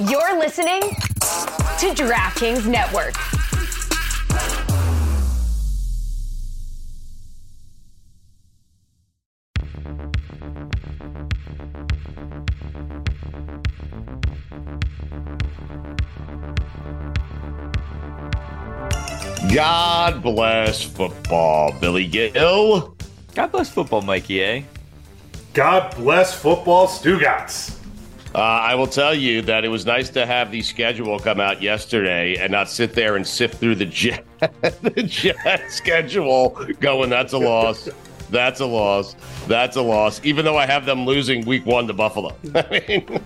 You're listening to DraftKings Network. God bless football, Billy Gill. God bless football, Mikey, eh? God bless football, Stugotz. Uh, I will tell you that it was nice to have the schedule come out yesterday and not sit there and sift through the jet, the jet schedule going, that's a loss. That's a loss. That's a loss. Even though I have them losing week one to Buffalo. I mean,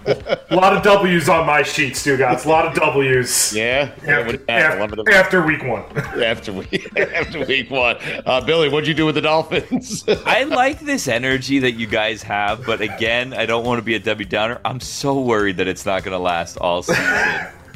a lot of W's on my sheet, Stugotz. A lot of W's. Yeah. After, after, after week one. after week after week one. Uh, Billy, what'd you do with the Dolphins? I like this energy that you guys have, but again, I don't want to be a Debbie Downer. I'm so worried that it's not going to last all season.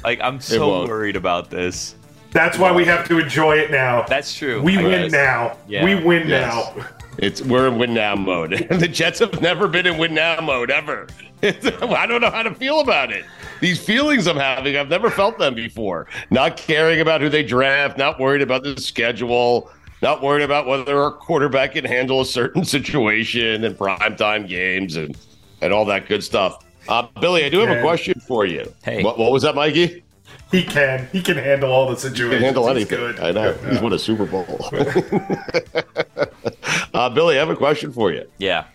like I'm so worried about this. That's why we have to enjoy it now. That's true. We I win guess. now. Yeah. We win yes. now. It's we're in win now mode. the Jets have never been in win now mode ever. I don't know how to feel about it. These feelings I'm having, I've never felt them before. Not caring about who they draft, not worried about the schedule, not worried about whether our quarterback can handle a certain situation and primetime games and and all that good stuff. Uh, Billy, I do have a question for you. Hey, what, what was that, Mikey? He can. He can handle all the situations. He can handle anything. He's good. I know. Yeah. He's won a Super Bowl. Uh, Billy, I have a question for you. Yeah.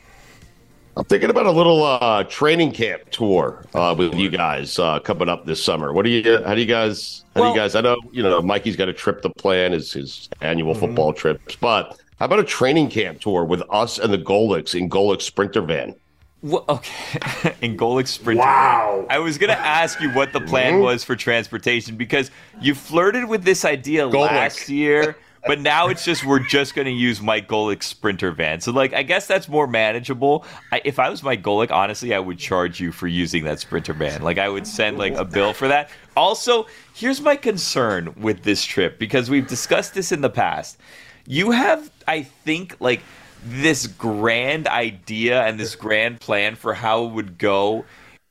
I'm thinking about a little uh, training camp tour uh, with you guys uh, coming up this summer. What do you? How do you guys? How well, do you guys? I know you know Mikey's got a trip to plan, his his annual mm-hmm. football trips, but how about a training camp tour with us and the Golics in Golic Sprinter van? Well, okay, in Golic Sprinter. Wow. I was going to ask you what the plan mm-hmm. was for transportation because you flirted with this idea Golic. last year, but now it's just we're just going to use Mike Golic's Sprinter van. So, like, I guess that's more manageable. I, if I was Mike Golic, honestly, I would charge you for using that Sprinter van. Like, I would send like a bill for that. Also, here's my concern with this trip because we've discussed this in the past. You have, I think, like this grand idea and this grand plan for how it would go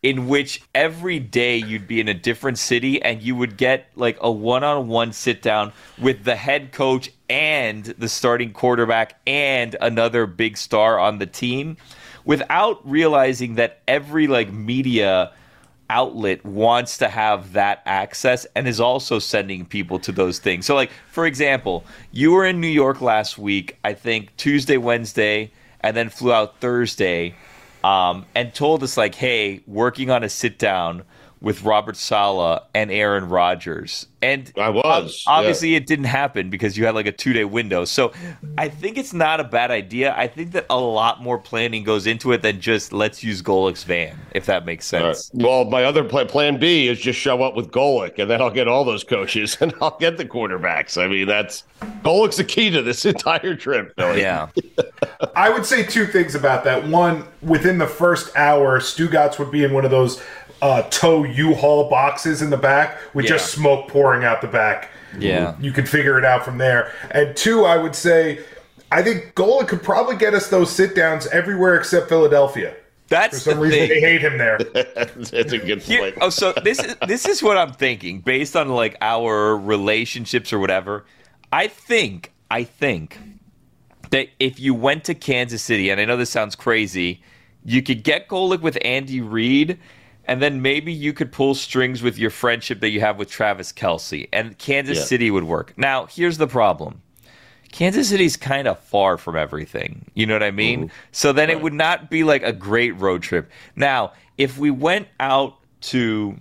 in which every day you'd be in a different city and you would get like a one-on-one sit down with the head coach and the starting quarterback and another big star on the team without realizing that every like media outlet wants to have that access and is also sending people to those things. So, like, for example, you were in New York last week, I think Tuesday, Wednesday, and then flew out Thursday um, and told us, like, hey, working on a sit down with Robert Saleh and Aaron Rodgers. And I was. Obviously, yeah. it didn't happen because you had like a two day window. So I think it's not a bad idea. I think that a lot more planning goes into it than just let's use Golic's van, if that makes sense. Right. Well, my other plan, plan B is just show up with Golic, and then I'll get all those coaches and I'll get the quarterbacks. I mean, that's Golic's the key to this entire trip. Billy. Yeah. I would say two things about that. One, within the first hour, Stugotz would be in one of those uh, tow U-Haul boxes in the back with yeah. just smoke pouring out the back. Yeah, you could figure it out from there. And two, I would say, I think Gola could probably get us those sit downs everywhere except Philadelphia. That's for some reason thing. they hate him there. That's a good point. Here, oh, so this is this is what I'm thinking based on like our relationships or whatever. I think I think that if you went to Kansas City, and I know this sounds crazy, you could get Golic with Andy Reid and then maybe you could pull strings with your friendship that you have with Travis Kelce, and Kansas yeah. City would work. Now, here's the problem. Kansas City's kind of far from everything. You know what I mean? Ooh. So then right. it would not be like a great road trip. Now, if we went out to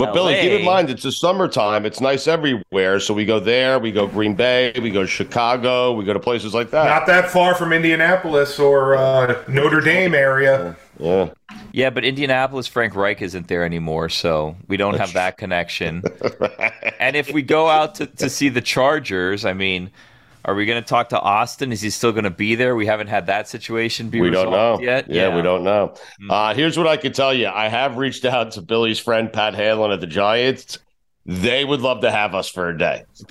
but LA, Billy, keep in mind it's the summertime. It's nice everywhere. So we go there, we go Green Bay, we go Chicago, we go to places like that. Not that far from Indianapolis or uh, Notre Dame area. Yeah. Yeah, but Indianapolis, Frank Reich isn't there anymore, so we don't have that connection. and if we go out to, to see the Chargers, I mean, are we going to talk to Austin? Is he still going to be there? We haven't had that situation be we don't know yet. Yeah, yeah, we don't know. Mm-hmm. Uh, here's what I can tell you: I have reached out to Billy's friend Pat Hanlon at the Giants. They would love to have us for a day.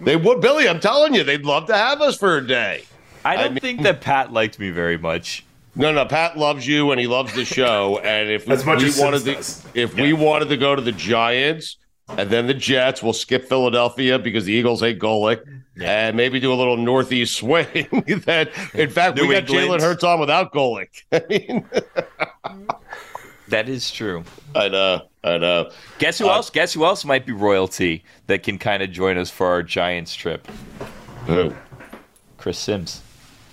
they would, Billy. I'm telling you, they'd love to have us for a day. I don't I mean, think that Pat liked me very much. No, no, Pat loves you and he loves the show. And if as much we as wanted to, if yeah. we wanted to go to the Giants and then the Jets, we'll skip Philadelphia because the Eagles hate Golic, yeah. and maybe do a little northeast swing. that in fact New we got Jalen Hurts on without Golic. I mean, that is true. I know. I know. Guess who uh, else? Guess who else might be royalty that can kind of join us for our Giants trip? Who? Chris Simms.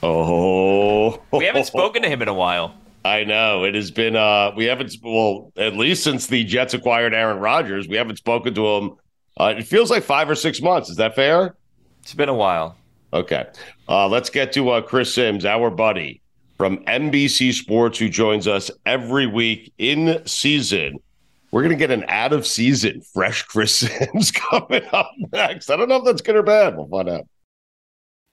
Oh, we haven't spoken to him in a while. I know it has been. uh We haven't. Well, at least since the Jets acquired Aaron Rodgers, we haven't spoken to him. Uh, it feels like five or six months. Is that fair? It's been a while. Okay, uh, let's get to uh, Chris Simms, our buddy from NBC Sports, who joins us every week in season. We're going to get an out of season fresh Chris Simms coming up next. I don't know if that's good or bad. We'll find out.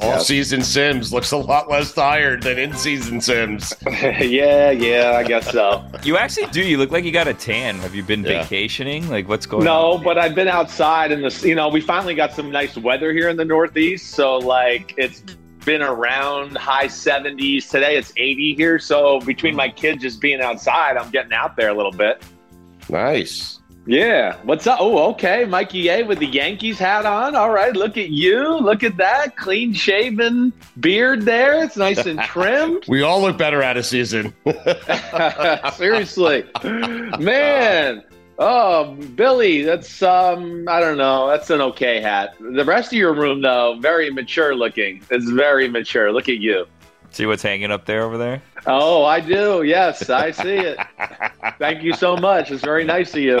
Off season Simms looks a lot less tired than in season Simms. yeah, yeah, I guess so. You actually do. You look like you got a tan. Have you been yeah. vacationing? Like, what's going no, on? No, but I've been outside and the you know we finally got some nice weather here in the Northeast. So like it's been around high 70s. Today it's 80 here. So between hmm. my kids just being outside, I'm getting out there a little bit. Nice. Yeah. What's up? Oh, okay. Mikey A with the Yankees hat on. All right. Look at you. Look at that clean shaven beard there. It's nice and trimmed. we all look better out of season. Seriously. Man. Oh, Billy, that's um I don't know. That's an okay hat. The rest of your room though, very mature looking. It's very mature. Look at you. See what's hanging up there over there? Oh, I do. Yes, I see it. Thank you so much. It's very nice of you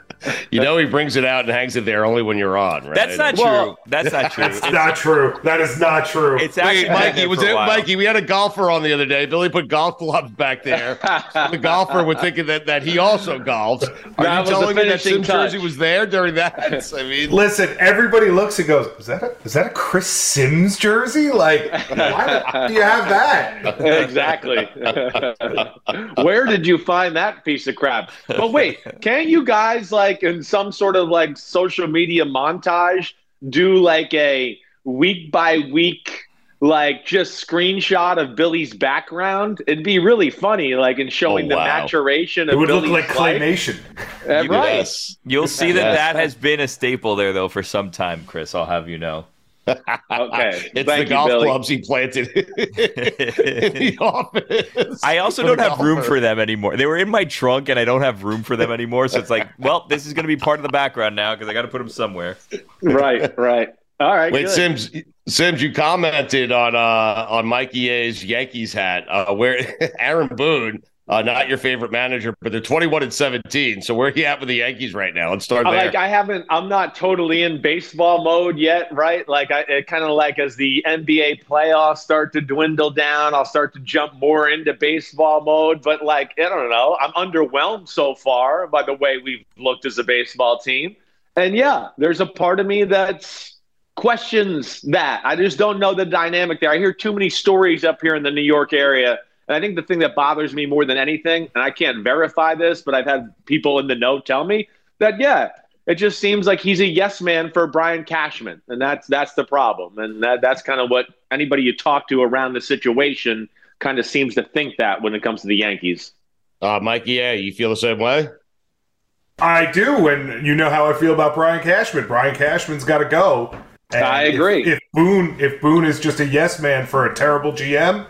you know he brings it out and hangs it there only when you're on, right? That's not well, true. That's not true. That's not true. That is not true. It's actually Wait, Mikey. Was it Mikey? We had a golfer on the other day. Billy put golf clubs back there. the golfer would think that that he also golfs. Are that you telling me that Sim touch. jersey was there during that? I mean, listen. Everybody looks and goes, "Is that a is that a Chris Simms jersey? Like, why do you have that?" exactly. Where did you find that piece of crap? But wait, can't you guys like? Like in some sort of like social media montage do like a week by week like just screenshot of Billy's background. It'd be really funny, like in showing oh, wow. the maturation of. It would Billy's look like life. claymation. Uh, right. Yes. You'll see that that has been a staple there though for some time, Chris. I'll have you know okay. It's Thank the golf Billy. clubs he planted in the office. I also don't have golfer. room for them anymore. They were in my trunk and I don't have room for them anymore. So it's like, well, this is going to be part of the background now because I got to put them somewhere. Right, right. All right. Wait, good. Simms, Simms, you commented on uh on Mikey A's Yankees hat, uh, where Aaron Boone uh, not your favorite manager, but they're 21 and 17. So where are you at with the Yankees right now? Let's start there. Like I haven't, I'm not totally in baseball mode yet, right? Like I kind of like as the NBA playoffs start to dwindle down, I'll start to jump more into baseball mode. But like I don't know, I'm underwhelmed so far by the way we've looked as a baseball team. And yeah, there's a part of me that's questions that. I just don't know the dynamic there. I hear too many stories up here in the New York area and I think the thing that bothers me more than anything, and I can't verify this, but I've had people in the know tell me that, yeah, it just seems like he's a yes man for Brian Cashman. And that's that's the problem. And that, that's kind of what anybody you talk to around the situation kind of seems to think that when it comes to the Yankees. Uh, Mikey, yeah, you feel the same way? I do, and you know how I feel about Brian Cashman. Brian Cashman's got to go. And I agree. If, if Boone, if Boone is just a yes man for a terrible GM,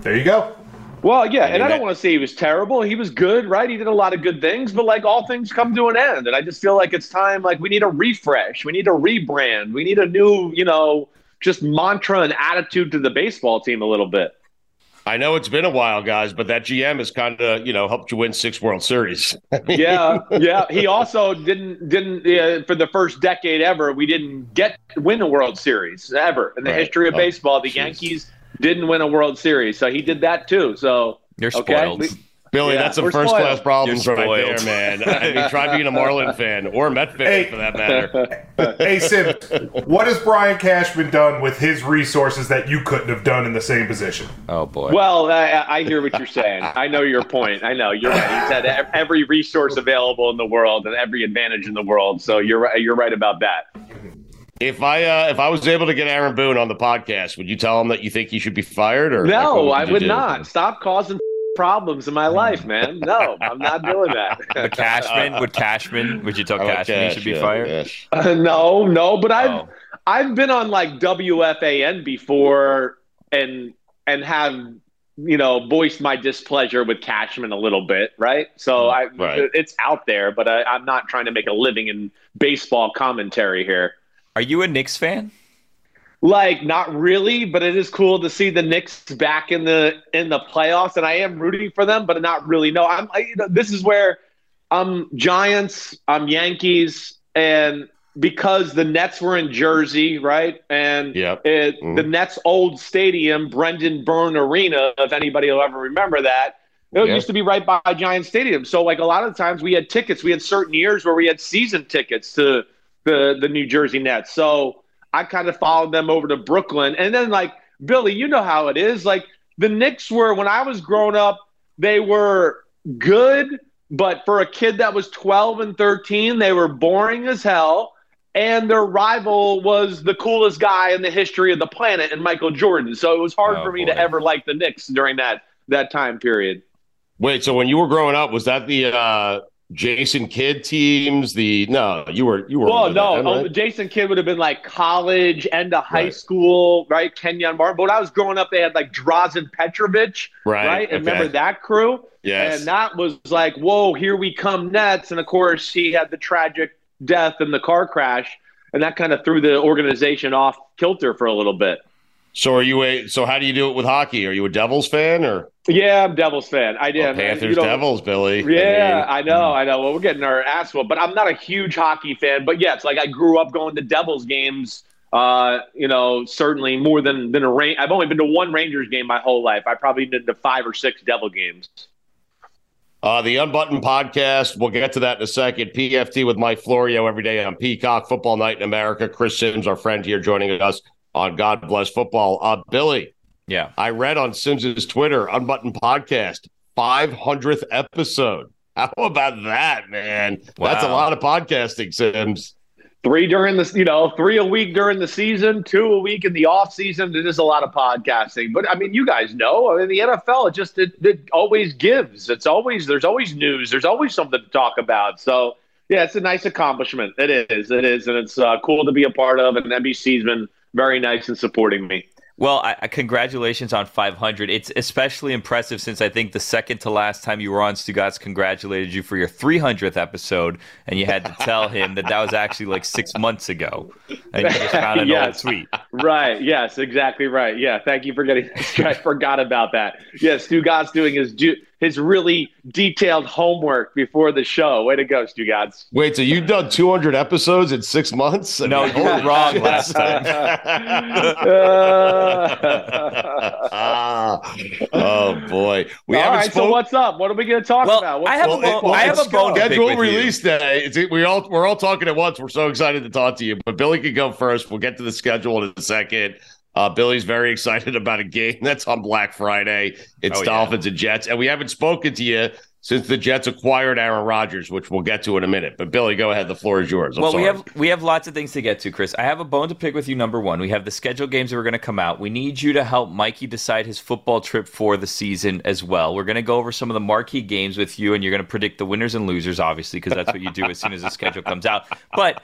there you go. Well, yeah, and I don't want to say he was terrible. He was good, right? He did a lot of good things, but like all things come to an end, and I just feel like it's time. Like we need a refresh, we need a rebrand, we need a new, you know, just mantra and attitude to the baseball team a little bit. I know it's been a while, guys, but that GM has kind of you know helped you win six World Series. yeah, yeah. He also didn't didn't uh, for the first decade ever. We didn't get win a World Series ever in the right. history of oh, baseball. The geez. Yankees didn't win a World Series, so he did that too. So you're spoiled. Okay? Billy, yeah, that's a first spoiled. class problems right there, man. I mean, try being a Marlin fan or a Met fan hey, for that matter. hey, Sim, what has Brian Cashman done with his resources that you couldn't have done in the same position? Oh boy. Well, I, I hear what you're saying. I know your point. I know you're right. He's had every resource available in the world and every advantage in the world. So you're right. You're right about that. If I uh, if I was able to get Aaron Boone on the podcast, would you tell him that you think he should be fired? Or no, like, would I would do? not. Stop causing problems in my life, man. No, I'm not doing that. but Cashman, would Cashman, would you tell Cashman Cash, he should be yeah, fired? Yes. Uh, no, no, but I've oh. I've been on like WFAN before and and have you know voiced my displeasure with Cashman a little bit, right? So I right. it's out there, but I, I'm not trying to make a living in baseball commentary here. Are you a Knicks fan? Like not really, but it is cool to see the Knicks back in the in the playoffs, and I am rooting for them, but not really. No, I'm. I, you know, this is where I'm Giants, I'm Yankees, and because the Nets were in Jersey, right, and yep. it, mm. the Nets' old stadium, Brendan Byrne Arena, if anybody will ever remember that. It yep. used to be right by Giant Stadium. So, like a lot of times, we had tickets. We had certain years where we had season tickets to the the New Jersey Nets. So I kind of followed them over to Brooklyn. And then, like, Billy, you know how it is. Like, the Knicks were, when I was growing up, they were good, but for a kid that was 12 and 13, they were boring as hell. And their rival was the coolest guy in the history of the planet, and Michael Jordan. So it was hard oh, for me boy. to ever like the Knicks during that that time period. Wait, so when you were growing up, was that the uh, Jason Kidd teams. The no, you were you were. Well, no, then, oh, right? Jason Kidd would have been like college and a high right. school, right? Kenyon Martin. But when I was growing up, they had like Drazen Petrovic, right? right? And okay. remember that crew? Yes. And that was like, whoa, here we come, Nets. And of course, he had the tragic death in the car crash, and that kind of threw the organization off kilter for a little bit. So are you a? So how do you do it with hockey? Are you a Devils fan or? Yeah, I'm Devils fan. I did. Well, Panthers, Devils, Billy. Yeah, I, mean, I know, I know. Well, we're getting our ass whooped, but I'm not a huge hockey fan. But yeah, like I grew up going to Devils games. Uh, you know, certainly more than than a rain. I've only been to one Rangers game my whole life. I probably been to five or six Devil games. Uh, the Unbuttoned podcast, we'll get to that in a second. PFT with Mike Florio every day on Peacock, Football Night in America. Chris Simms, our friend here, joining us on God Bless Football. Uh, Billy, yeah, I read on Simms's Twitter, Unbuttoned Podcast, 500th episode. How about that, man? Wow. That's a lot of podcasting, Simms. Three during the, you know, three a week during the season, two a week in the off season. It is a lot of podcasting, but I mean, you guys know, I mean, the NFL, it just it, it always gives. It's always there's always news. There's always something to talk about. So yeah, it's a nice accomplishment. It is. It is, and it's uh, cool to be a part of. And NBC's been very nice in supporting me. Well, I, congratulations on 500. It's especially impressive since I think the second to last time you were on, Stugotz congratulated you for your 300th episode, and you had to tell him that that was actually like six months ago, and you just found an yes. old tweet. Right. Yes. Exactly right. Yeah. Thank you for getting. I forgot about that. Yes. Stugotz doing his his really detailed homework before the show. Way to go, Stugotz. Wait, so you've done 200 episodes in six months? I no, mean, you were wrong last time. ah, oh boy, we all right. Spoke- so what's up? What are we going to talk well, about? What's I have, well, a, well, I have a bone schedule release day. It's, we all we're all talking at once. We're so excited to talk to you. But Billy can go first. We'll get to the schedule in a second. Uh, Billy's very excited about a game that's on Black Friday. It's oh, Dolphins yeah. and Jets, and we haven't spoken to you since the Jets acquired Aaron Rodgers, which we'll get to in a minute. But Billy, go ahead. The floor is yours. I'm well, sorry. we have we have lots of things to get to, Chris. I have a bone to pick with you. Number one, we have the schedule games that are going to come out. We need you to help Mikey decide his football trip for the season as well. We're going to go over some of the marquee games with you, and you're going to predict the winners and losers, obviously, because that's what you do as soon as the schedule comes out. But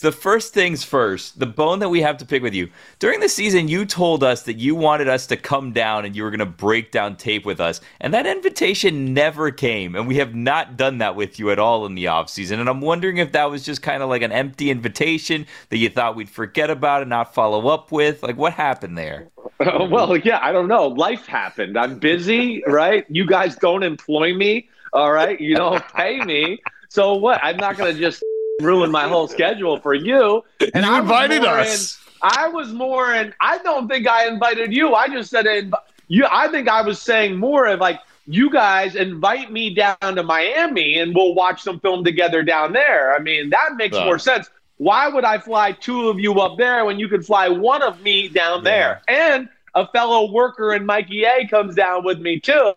the first things first, the bone that we have to pick with you. During the season, you told us that you wanted us to come down and you were going to break down tape with us. And that invitation never came. And we have not done that with you at all in the offseason. And I'm wondering if that was just kind of like an empty invitation that you thought we'd forget about and not follow up with. Like, what happened there? Uh, well, yeah, I don't know. Life happened. I'm busy, right? You guys don't employ me. All right. You don't pay me. So what? I'm not going to just ruin my whole schedule for you. And you I invited us. In, I was more and I don't think I invited you. I just said it, you. I think I was saying more of like you guys invite me down to Miami and we'll watch some film together down there. I mean that makes more sense. Why would I fly two of you up there when you could fly one of me down yeah. there? And a fellow worker in Mikey A comes down with me too.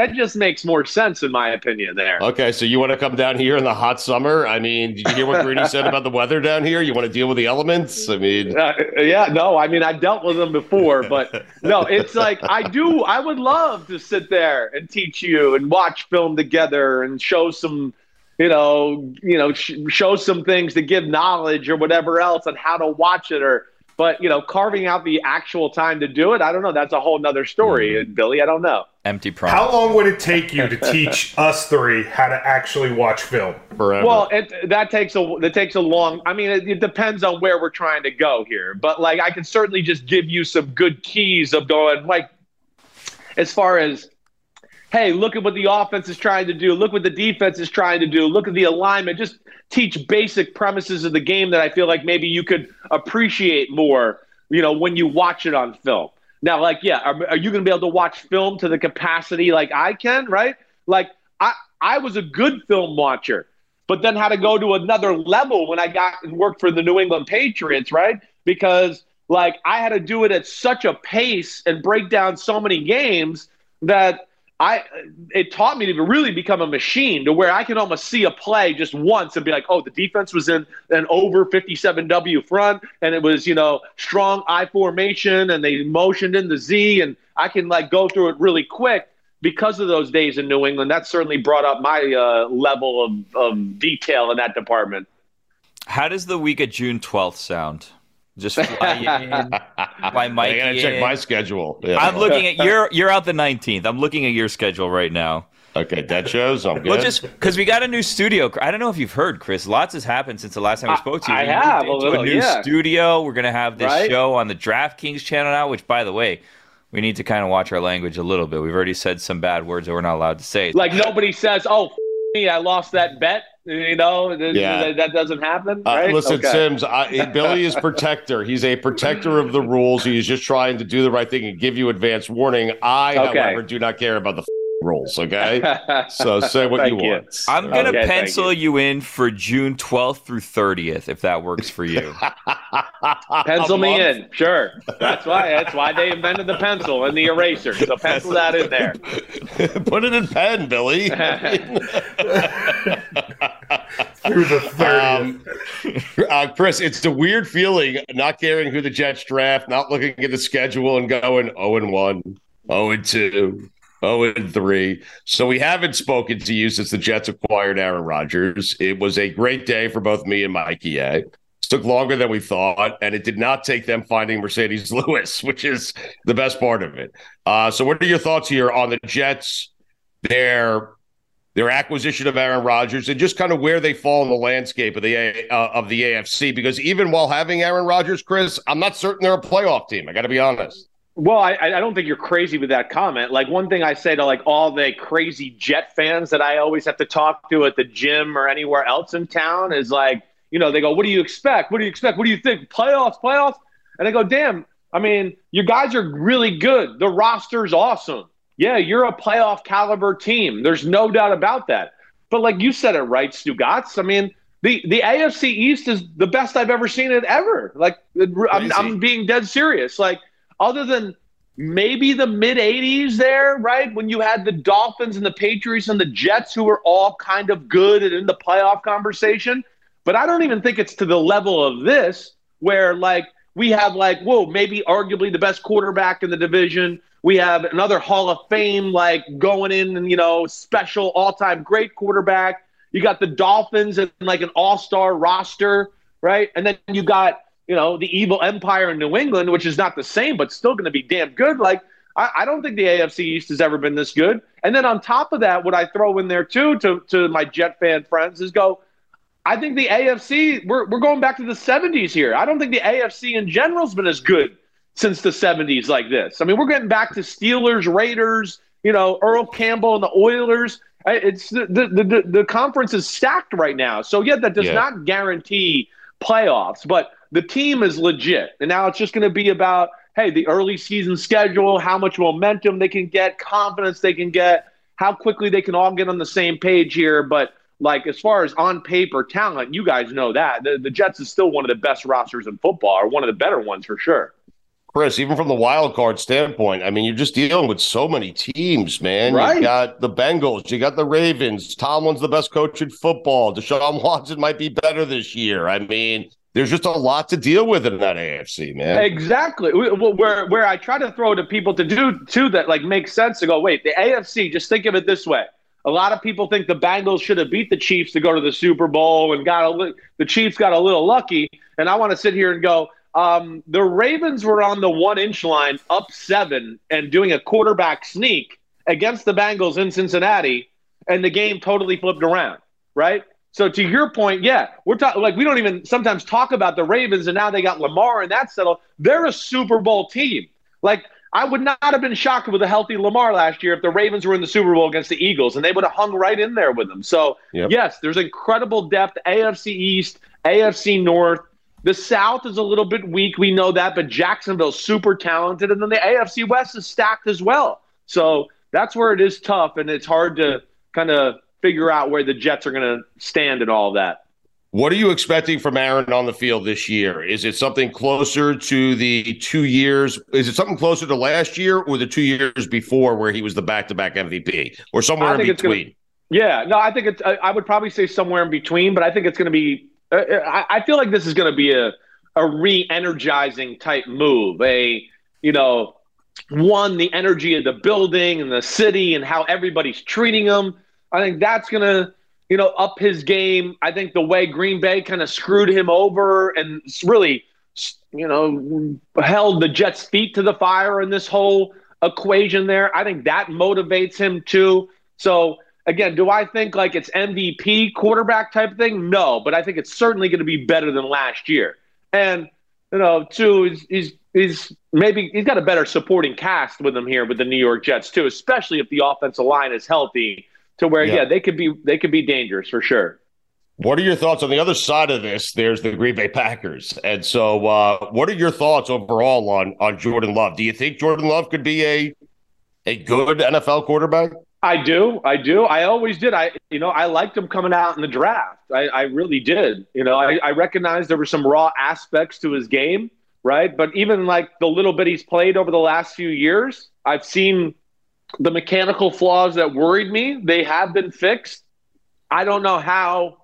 That just makes more sense, in my opinion. There. Okay, so you want to come down here in the hot summer? I mean, did you hear what Greeny said about the weather down here? You want to deal with the elements? I mean, uh, yeah, no, I mean, I've dealt with them before, but no, it's like I do. I would love to sit there and teach you and watch film together and show some you know, you know, sh- show some things to give knowledge or whatever else on how to watch it or but you know, carving out the actual time to do it, I don't know. That's a whole nother story, mm-hmm. Billy. I don't know. Empty promise. How long would it take you to teach us three how to actually watch film? Forever. Well, it, that takes a that takes a long. I mean, it, it, depends on where we're trying to go here. But like, I can certainly just give you some good keys of going like, as far as hey, look at what the offense is trying to do. Look what the defense is trying to do. Look at the alignment. Just teach basic premises of the game that I feel like maybe you could appreciate more, you know, when you watch it on film. Now, like, yeah, are, are you going to be able to watch film to the capacity like I can, right? Like, I, I was a good film watcher, but then had to go to another level when I got and worked for the New England Patriots, right? Because, like, I had to do it at such a pace and break down so many games that I it taught me to really become a machine to where I can almost see a play just once and be like, oh, the defense was in an over 57W front and it was, you know, strong I formation and they motioned in the Z and I can like go through it really quick because of those days in New England. That certainly brought up my uh, level of, of detail in that department. How does the week of June 12th sound? Just fly in, fly Mikey. I gotta check my schedule. Yeah. I'm looking at you're you're out the 19th. I'm looking at your schedule right now. Okay, that shows. I'm good. Well, just because we got a new studio. I don't know if you've heard, Chris. Lots has happened since the last time we spoke to you. I, I have a, little, a new yeah. studio. We're gonna have this right? show on the DraftKings channel now. Which, by the way, we need to kind of watch our language a little bit. We've already said some bad words that we're not allowed to say. Like nobody says, "Oh, me, I lost that bet." You know, yeah. that, that doesn't happen. Uh, right? Uh, listen, okay. Simms, I, Billy is protector. He's a protector of the rules. He's just trying to do the right thing and give you advance warning. I, okay. however, do not care about the rules. Okay, so say what you, you, want. I'm gonna okay, pencil you. you. in for June 12th through 30th if that works for you. pencil me in, sure. That's why. That's why they invented the pencil and the eraser. So pencil that in there. Put it in pen, Billy. Through the 30th. Um, uh, Chris, it's a weird feeling not caring who the Jets draft, not looking at the schedule and going 0 and 1, 0 and 2. 0 and 3. So we haven't spoken to you since the Jets acquired Aaron Rodgers. It was a great day for both me and Mikey. It took longer than we thought, and it did not take them finding Marcedes Lewis, which is the best part of it. Uh, so, what are your thoughts here on the Jets, their their acquisition of Aaron Rodgers, and just kind of where they fall in the landscape of the uh, of the AFC? Because even while having Aaron Rodgers, Chris, I'm not certain they're a playoff team. I got to be honest. Well, I, I don't think you're crazy with that comment. Like one thing I say to like all the crazy Jet fans that I always have to talk to at the gym or anywhere else in town is like, you know, they go, "What do you expect? What do you expect? What do you think? Playoffs, playoffs?" And I go, "Damn, I mean, you guys are really good. The roster's awesome. Yeah, you're a playoff caliber team. There's no doubt about that. But like you said it right, Stugotz. I mean, the the AFC East is the best I've ever seen it ever. Like I'm, I'm being dead serious. Like other than maybe the mid 80s there, right? When you had the Dolphins and the Patriots and the Jets who were all kind of good and in the playoff conversation. But I don't even think it's to the level of this where like we have like, whoa, maybe arguably the best quarterback in the division. We have another Hall of Fame like going in and, you know, special all time great quarterback. You got the Dolphins and like an all star roster right? And then you got you know the evil empire in New England, which is not the same, but still going to be damn good. Like I, I, don't think the AFC East has ever been this good. And then on top of that, what I throw in there too to to my Jet fan friends is go. I think the AFC we're we're going back to the 70s here. I don't think the AFC in general has been as good since the 70s like this. I mean, we're getting back to Steelers, Raiders, you know, Earl Campbell and the Oilers. It's the the, the, the conference is stacked right now. So yeah, that does yeah. not guarantee playoffs, but the team is legit. And now it's just going to be about hey, the early season schedule, how much momentum they can get, confidence they can get, how quickly they can all get on the same page here. But like as far as on paper talent, you guys know that the, the Jets is still one of the best rosters in football, or one of the better ones for sure. Chris, even from the wild card standpoint, I mean, you're just dealing with so many teams, man. Right. You got the Bengals, you got the Ravens. Tomlin's the best coach in football. Deshaun Watson might be better this year. I mean, there's just a lot to deal with in that AFC, man. Exactly. Where where I try to throw to people to do too that like makes sense to go. Wait, the AFC. Just think of it this way. A lot of people think the Bengals should have beat the Chiefs to go to the Super Bowl and got a the Chiefs got a little lucky. And I want to sit here and go. Um, the Ravens were on the one inch line, up seven, and doing a quarterback sneak against the Bengals in Cincinnati, and the game totally flipped around. Right? So to your point, yeah, we're talking like we don't even sometimes talk about the Ravens, and now they got Lamar and that's settled. They're a Super Bowl team. Like I would not have been shocked with a healthy Lamar last year if the Ravens were in the Super Bowl against the Eagles, and they would have hung right in there with them. So yep. yes, there's incredible depth. AFC East, AFC North. The South is a little bit weak. We know that, but Jacksonville's super talented, and then the AFC West is stacked as well. So that's where it is tough, and it's hard to kind of figure out where the Jets are going to stand and all that. What are you expecting from Aaron on the field this year? Is it something closer to the two years? Is it something closer to last year or the two years before where he was the back to back MVP or somewhere in between? Gonna, yeah, no, I think it's, I would probably say somewhere in between, but I think it's going to be, Uh, uh, I, I feel like this is going to be a, a re energizing type move. A, you know, one, the energy of the building and the city and how everybody's treating them I think that's going to, you know, up his game. I think the way Green Bay kind of screwed him over and really, you know, held the Jets' feet to the fire in this whole equation there. I think that motivates him too. So, again, do I think like it's MVP quarterback type thing? No, but I think it's certainly going to be better than last year. And, you know, two, he's, he's, he's maybe he's got a better supporting cast with him here with the New York Jets too, especially if the offensive line is healthy to where yeah. yeah, they could be they could be dangerous for sure. What are your thoughts on the other side of this? There's the Green Bay Packers, and so uh, what are your thoughts overall on on Jordan Love? Do you think Jordan Love could be a a good NFL quarterback? I do, I do. I always did. I, you know, I liked him coming out in the draft. I, I really did. You know, I, I recognized there were some raw aspects to his game, right? But even like the little bit he's played over the last few years, I've seen the mechanical flaws that worried me, they have been fixed. I don't know how.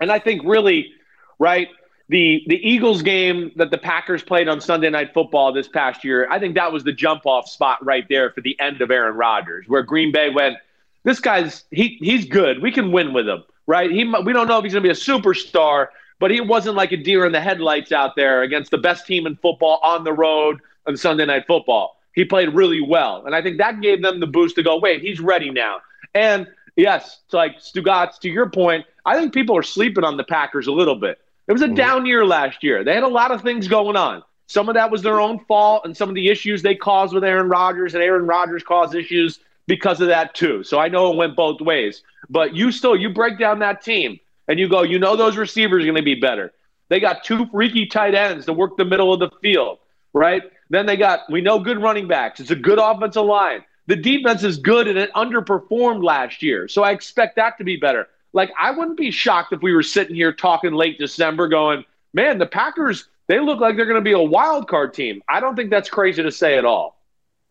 And I think really, right, the the Eagles game that the Packers played on Sunday night football this past year, I think that was the jump off spot right there for the end of Aaron Rodgers, where Green Bay went, this guy's he he's good. We can win with him, right? He we don't know if he's going to be a superstar, but he wasn't like a deer in the headlights out there against the best team in football on the road on Sunday night football he played really well. And I think that gave them the boost to go, wait, he's ready now. And yes, it's like Stugotz, to your point, I think people are sleeping on the Packers a little bit. It was a mm-hmm. down year last year. They had a lot of things going on. Some of that was their own fault, and some of the issues they caused with Aaron Rodgers, and Aaron Rodgers caused issues because of that too. So I know it went both ways. But you still you break down that team and you go, you know those receivers are going to be better. They got two freaky tight ends to work the middle of the field, right? Then they got, we know good running backs. It's a good offensive line. The defense is good and it underperformed last year. So I expect that to be better. Like, I wouldn't be shocked if we were sitting here talking late December going, man, the Packers, they look like they're going to be a wild card team. I don't think that's crazy to say at all.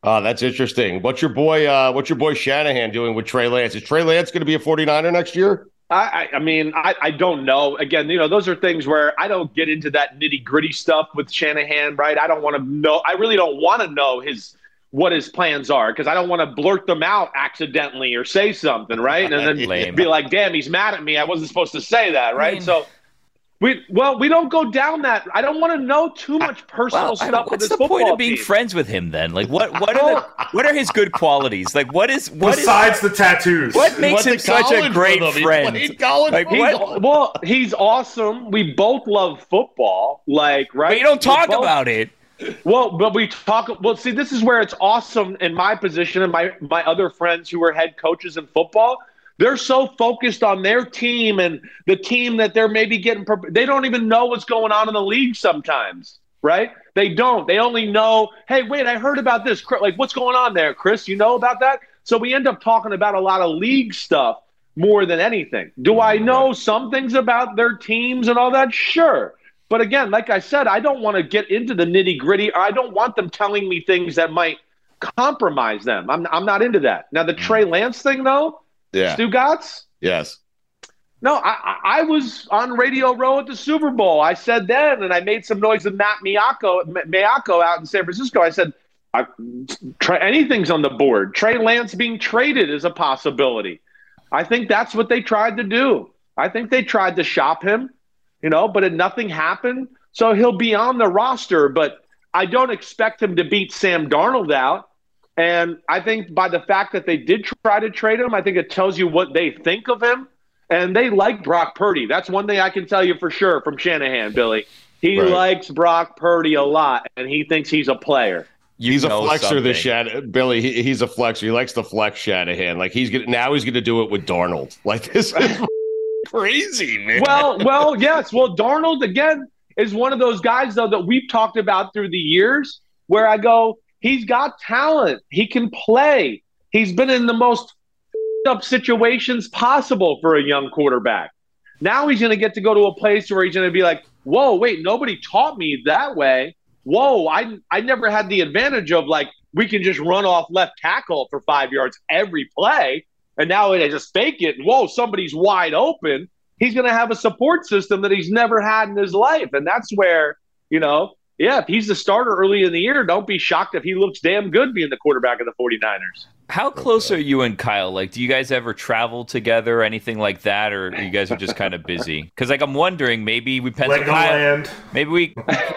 Uh, that's interesting. What's your boy, uh, what's your boy Shanahan doing with Trey Lance? Is Trey Lance going to be a 49er next year? I, I mean, I, I don't know. Again, you know, those are things where I don't get into that nitty gritty stuff with Shanahan, right? I don't want to know. I really don't want to know his what his plans are because I don't want to blurt them out accidentally or say something, right? And then Lame. be like, "Damn, he's mad at me. I wasn't supposed to say that," right? I mean, so, We well, we don't go down that. I don't want to know too much personal well, stuff. What's the point of being team. friends with him then? Like, what what are the, what are his good qualities? Like, what is what besides is, the tattoos? What makes him such a great friend? He like, he's, well, he's awesome. We both love football. Like, right? But you don't talk both, about it. Well, but we talk. Well, see, this is where it's awesome in my position and my my other friends who are head coaches in football they're so focused on their team and the team that they're maybe getting. They don't even know what's going on in the league sometimes, right? They don't. They only know, hey, wait, I heard about this. Like, what's going on there, Chris? You know about that? So we end up talking about a lot of league stuff more than anything. Do I mm-hmm. know some things about their teams and all that? Sure. But again, like I said, I don't want to get into the nitty gritty. I don't want them telling me things that might compromise them. I'm, I'm not into that. Now, the Trey mm-hmm. Lance thing, though, yeah. Stugotz? Yes. No, I, I was on Radio Row at the Super Bowl. I said then, and I made some noise with Matt Maiocco, Maiocco out in San Francisco. I said, I, try, anything's on the board. Trey Lance being traded is a possibility. I think that's what they tried to do. I think they tried to shop him, you know, but it, nothing happened. So he'll be on the roster, but I don't expect him to beat Sam Darnold out. And I think by the fact that they did try to trade him, I think it tells you what they think of him. And they like Brock Purdy. That's one thing I can tell you for sure from Shanahan, Billy. He right. likes Brock Purdy a lot, and he thinks he's a player. You he's a flexer. Something. The Shan- Billy, he, he's a flexer. He likes to flex Shanahan. Like he's gonna now he's gonna do it with Darnold. Like this is crazy, man. Well, well, yes. Well, Darnold again is one of those guys though that we've talked about through the years, where I go, He's got talent. He can play. He's been in the most up situations possible for a young quarterback. Now he's going to get to go to a place where he's going to be like, "Whoa, wait, nobody taught me that way. Whoa, I I never had the advantage of like we can just run off left tackle for 5 yards every play." And now they just fake it. And, whoa, somebody's wide open. He's going to have a support system that he's never had in his life. And that's where, you know, yeah, if he's the starter early in the year, don't be shocked if he looks damn good being the quarterback of the 49ers. How close are you and Kyle? Like, do you guys ever travel together or anything like that, or you guys are just kind of busy? Because, like, I'm wondering, maybe we pencil Kyle, maybe we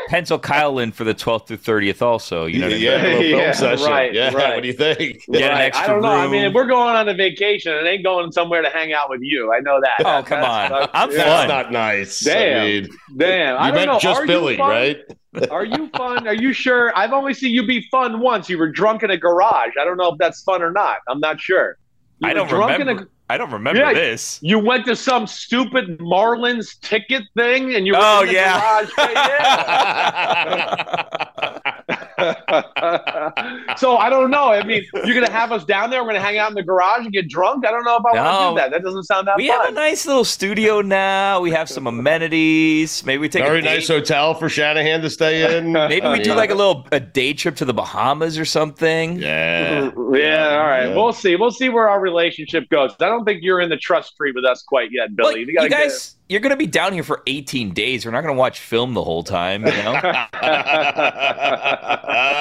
pencil Kyle in for the 12th through 30th, also. You know, what yeah, I mean? yeah, session. right, yeah. Right. What do you think? Get right. an extra I don't know. Room. I mean, we're going on a vacation, and ain't going somewhere to hang out with you. I know that. Oh, come That's on, I'm yeah. fun. That's not nice. Damn, I mean, damn. I you don't meant know. just Are Billy, right? Are you fun? Are you sure? I've only seen you be fun once. You were drunk in a garage. I don't know if that's fun or not. I'm not sure. You I don't remember. I don't remember yeah, this. You went to some stupid Marlins ticket thing, and you were oh in the yeah. so I don't know. I mean, you're gonna have us down there. We're gonna hang out in the garage and get drunk. I don't know if I no. want to do that. That doesn't sound that. We fun. have a nice little studio now. We have some amenities. Maybe we take very a nice hotel for Shanahan to stay in. Maybe we do like a little a day trip to the Bahamas or something. Yeah. Yeah. All right. Yeah. We'll see. We'll see where our relationship goes. I don't think you're in the trust tree with us quite yet, Billy. Well, you, you guys, you're going to be down here for 18 days. We're not going to watch film the whole time. You know.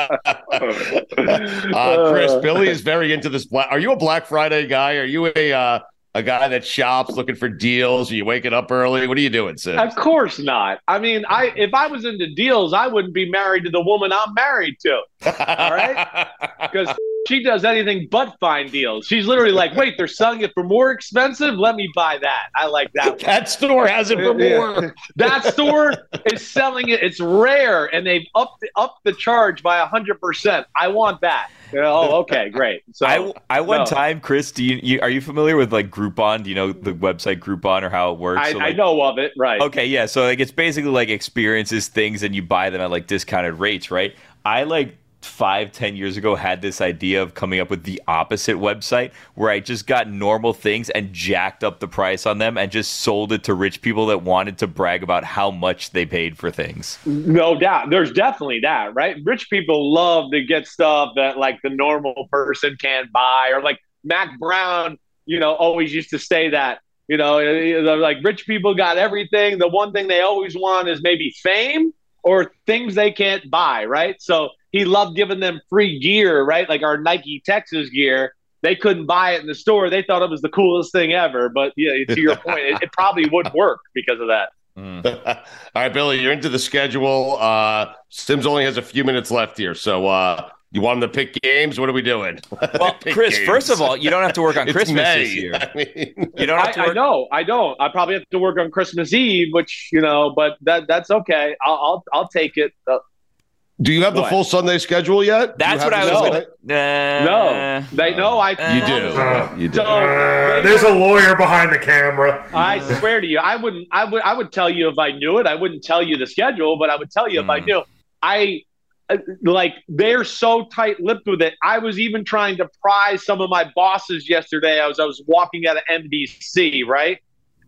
uh, Chris, Billy is very into this. Black, are you a Black Friday guy? Are you a uh, a guy that shops looking for deals? Are you waking up early? What are you doing, Sid? Of course not. I mean, I if I was into deals, I wouldn't be married to the woman I'm married to. All right, because she does anything but find deals. She's literally like, "Wait, they're selling it for more expensive. Let me buy that. I like that." that store has it for more. that store is selling it. It's rare, and they've upped the, upped the charge by hundred percent. I want that. Oh, okay, great. So I, I one no. time, Chris, do you, you, are you familiar with like Groupon? Do you know the website Groupon or how it works? I, so, like, I know of it, right? Okay, yeah. So like it's basically like experiences, things, and you buy them at like discounted rates, right? I like five, ten years ago had this idea of coming up with the opposite website where I just got normal things and jacked up the price on them and just sold it to rich people that wanted to brag about how much they paid for things. No doubt. There's definitely that, right? Rich people love to get stuff that like the normal person can't buy or like Mack Brown, you know, always used to say that. You know, eh, eh, like rich people got everything. The one thing they always want is maybe fame or things they can't buy, right? So he loved giving them free gear, right? Like our Nike Texas gear. They couldn't buy it in the store. They thought it was the coolest thing ever. But yeah, to your point, it, it probably would work because of that. Mm. All right, Billy, you're into the schedule. Uh, Simms only has a few minutes left here, so uh, you want him to pick games? What are we doing? Well, Chris, games. first of all, you don't have to work on Christmas May. this year. I mean, you don't have to. Work- I, know, I don't. I probably have to work on Christmas Eve, which you know, but that that's okay. I'll I'll, I'll take it. Uh, do you have what? the full Sunday schedule yet? That's what I was. Gonna, uh, no, they know. I uh, you do. Uh, you do. So, uh, there's a lawyer behind the camera. I swear to you, I wouldn't. I would. I would tell you if I knew it. I wouldn't tell you the schedule, but I would tell you mm. if I hmm. knew. I uh, like they're so tight-lipped with it. I was even trying to pry some of my bosses yesterday. I was I was walking out of NBC, right?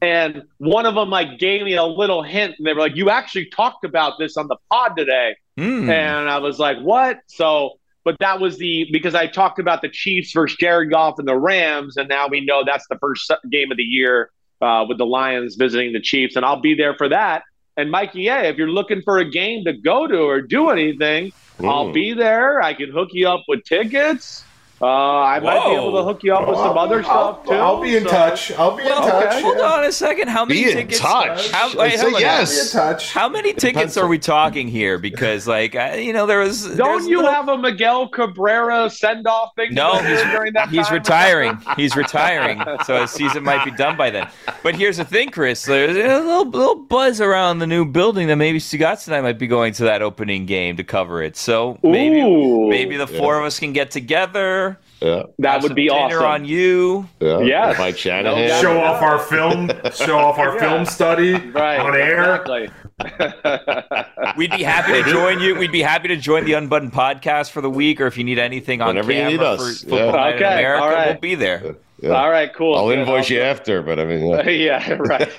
And one of them like gave me a little hint, and they were like, "You actually talked about this on the pod today." Mm. And I was like, what? So, but that was the because I talked about the Chiefs versus Jared Goff and the Rams, and now we know that's the first game of the year uh, with the Lions visiting the Chiefs, and I'll be there for that. And Mikey, yeah, if you're looking for a game to go to or do anything, mm. I'll be there. I can hook you up with tickets. Uh, I Whoa. might be able to hook you up with some other I'll, stuff too. I'll be in so. touch. I'll be well, in touch. Okay. Hold on a second. How many be tickets? In touch. How, wait, hold on. yes. Be in touch. How many tickets are we talking here? Because like you know there was. Don't you little... have a Miguel Cabrera send off thing? No, he's, during that he's retiring. He's retiring, so his season might be done by then. But here's the thing, Chris. There's a little, little buzz around the new building that maybe Stugotz and I might be going to that opening game to cover it. So maybe Ooh. maybe the four yeah. of us can get together yeah. That would be awesome. on you. Yeah. Yes. Mike Shanahan. No show off our film. Show off our yeah. film study right. on air. Exactly. We'd be happy to join you. We'd be happy to join the Unbuttoned podcast for the week, or if you need anything on Whenever camera you need us. for Football yeah. okay. America, All right. we'll be there. Yeah. All right, cool. I'll invoice you after, but I mean, yeah, right.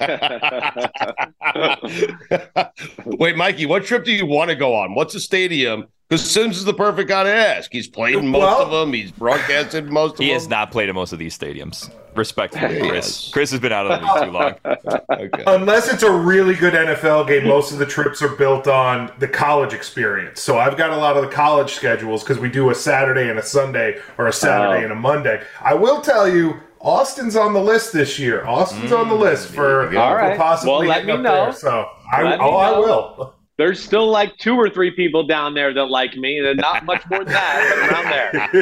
Wait, Mikey, what trip do you want to go on? What's the stadium because Simms is the perfect guy to ask. He's played in most well, of them. He's broadcasted most of he them. He has not played in most of these stadiums. Respectfully, Chris. Chris has been out of the league too long. okay. Unless it's a really good NFL game, most of the trips are built on the college experience. So I've got a lot of the college schedules because we do a Saturday and a Sunday or a Saturday oh. and a Monday. I will tell you, Austin's on the list this year. Austin's mm, on the mm, list for, All right. for possibly well, let me know. There. So I, oh, I will there's still like two or three people down there that like me. and not much more than that, but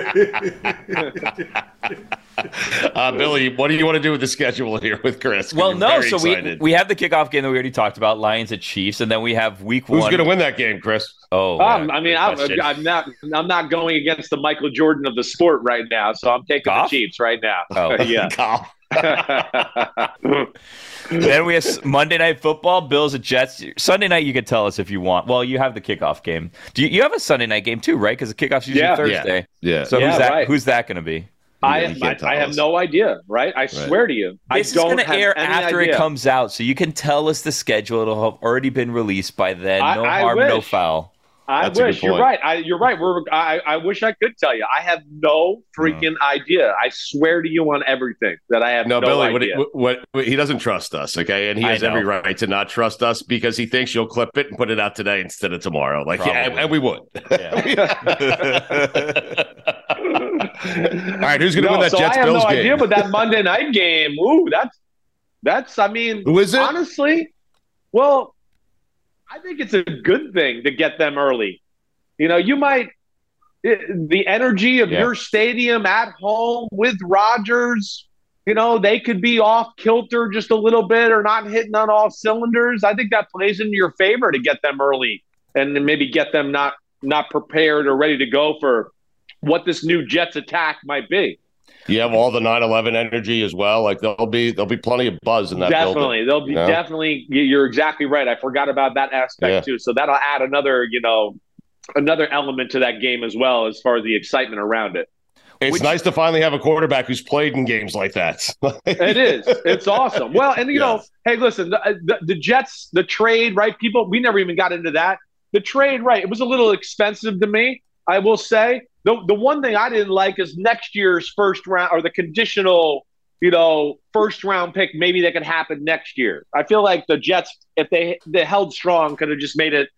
around there. uh, Billy, what do you want to do with the schedule here with Chris? Well, no, so we we have the kickoff game that we already talked about, Lions at Chiefs, and then we have Week Who's One. Who's going to win that game, Chris? Oh, um, I mean, I'm, I'm, not I'm not going against the Michael Jordan of the sport right now, so I'm taking Goff? the Chiefs right now. Oh, yeah. then we have Monday Night Football, Bills at Jets. Sunday night, you can tell us if you want. Well, you have the kickoff game. Do you, you have a Sunday night game too, right? Because the kickoff's usually yeah. Thursday. Yeah. yeah. So yeah, who's that? Right. Who's that going to be? I, I, I, have no idea, right? I right. swear to you. This is going to air after idea. it comes out, so you can tell us the schedule. It'll have already been released by then. No harm, no foul. I That's wish you're right. I, you're right. We're, I, I wish I could tell you. I have no hmm. freaking idea. I swear to you on everything that I have no, no Billy. idea. What, what, what, he doesn't trust us, okay, and he has every right to not trust us because he thinks you'll clip it and put it out today instead of tomorrow. Like, Probably. yeah, and, and, we would. Yeah. All right, who's going to no, win that so Jets I have no game? idea, but that Monday night game, ooh, that's that's. I mean, who is it? Honestly, well. I think it's a good thing to get them early. You know, you might the energy of yeah. your stadium at home with Rodgers. You know, they could be off kilter just a little bit or not hitting on all cylinders. I think that plays in your favor to get them early and maybe get them not not prepared or ready to go for what this new Jets attack might be. You have all the 9/11 energy as well. Like there'll be there'll be plenty of buzz in that. Definitely, building, there'll be you know? definitely. You're exactly right. I forgot about that aspect yeah. too. So that'll add another, you know, another element to that game as well, as far as the excitement around it. It's Which, nice to finally have a quarterback who's played in games like that. it is. It's awesome. Well, and you yes. know, hey, listen, the, the, the Jets, the trade, right? People, we never even got into that. The trade, right? It was a little expensive to me. I will say the the one thing I didn't like is next year's first round or the conditional, you know, first round pick. Maybe that could happen next year. I feel like the Jets, if they they held strong, could have just made it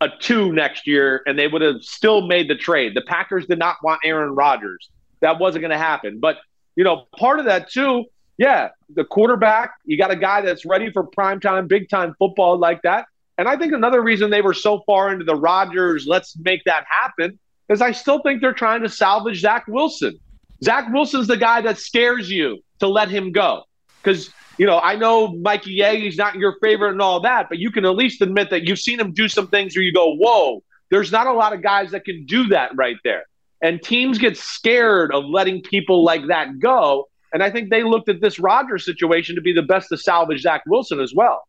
a two next year, and they would have still made the trade. The Packers did not want Aaron Rodgers. That wasn't going to happen. But you know, part of that too yeah, the quarterback, you got a guy that's ready for prime time, big time football like that. And I think another reason they were so far into the Rodgers, let's make that happen, is I still think they're trying to salvage Zach Wilson. Zach Wilson's the guy that scares you to let him go. Because, you know, I know Mikey He's not your favorite and all that, but you can at least admit that you've seen him do some things where you go, whoa, there's not a lot of guys that can do that right there. And teams get scared of letting people like that go. And I think they looked at this Rodgers situation to be the best to salvage Zach Wilson as well.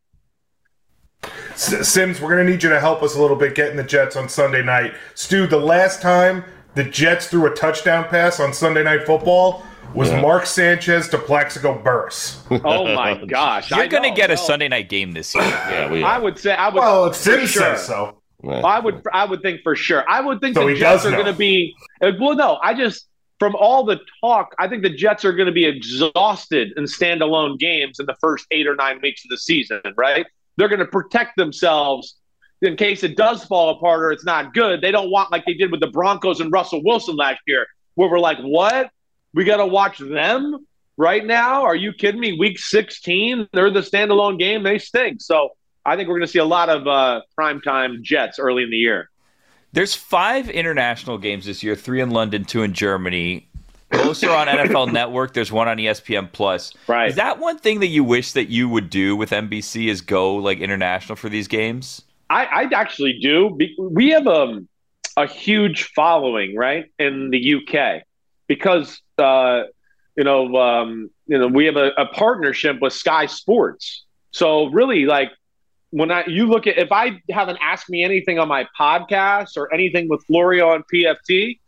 Simms, we're going to need you to help us a little bit getting the Jets on Sunday night. Stu, the last time the Jets threw a touchdown pass on Sunday Night Football was yeah. Mark Sanchez to Plaxico Burress. Oh my gosh! You're going to get a Sunday night game this year. yeah, we, I would say I would. Well, if Simms sure. says so. I would. I would think for sure. I would think so the Jets are going to be. Uh, well, no, I just from all the talk, I think the Jets are going to be exhausted in standalone games in the first eight or nine weeks of the season. Right? They're going to protect themselves in case it does fall apart or it's not good. They don't want like they did with the Broncos and Russell Wilson last year, where we're like, what? We got to watch them right now? Are you kidding me? Week 16, they're the standalone game. They stink. So I think we're going to see a lot of uh, primetime Jets early in the year. There's five international games this year: three in London, two in Germany. Most are on NFL Network. There's one on ESPN Plus. Right. Is that one thing that you wish that you would do with NBC? Is go like international for these games? I, I actually do. We have a um, a huge following, right, in the UK because uh, you know um, you know we have a, a partnership with Sky Sports. So really, like when I you look at if I haven't asked me anything on my podcast or anything with Florio and PFT,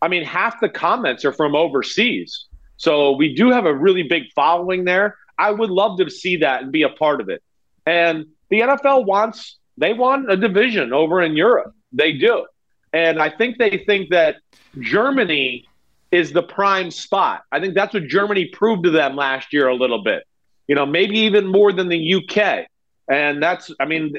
I mean half the comments are from overseas. So we do have a really big following there. I would love to see that and be a part of it. And the NFL wants they want a division over in Europe. They do. And I think they think that Germany is the prime spot. I think that's what Germany proved to them last year a little bit. You know, maybe even more than the UK. And that's, I mean,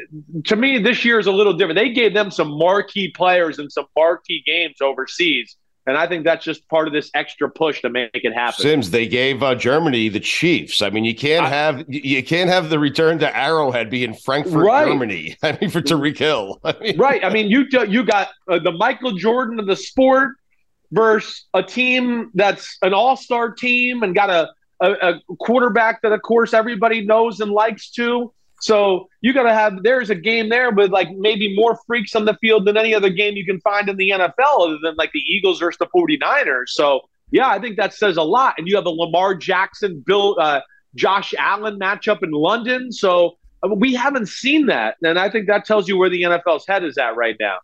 to me, this year is a little different. They gave them some marquee players and some marquee games overseas. And I think that's just part of this extra push to make it happen. Simms, they gave uh, Germany the Chiefs. I mean, you can't I, have you can't have the return to Arrowhead be in Frankfurt, right. Germany. I mean, for Tyreek Hill. I mean, right. I mean, you you got uh, the Michael Jordan of the sport versus a team that's an all star team and got a, a, a quarterback that, of course, everybody knows and likes to. So you got to have there's a game there with like maybe more freaks on the field than any other game you can find in the NFL other than like the Eagles versus the 49ers. So yeah, I think that says a lot. And you have a Lamar Jackson, Bill, uh, Josh Allen matchup in London. So uh, we haven't seen that, and I think that tells you where the NFL's head is at right now.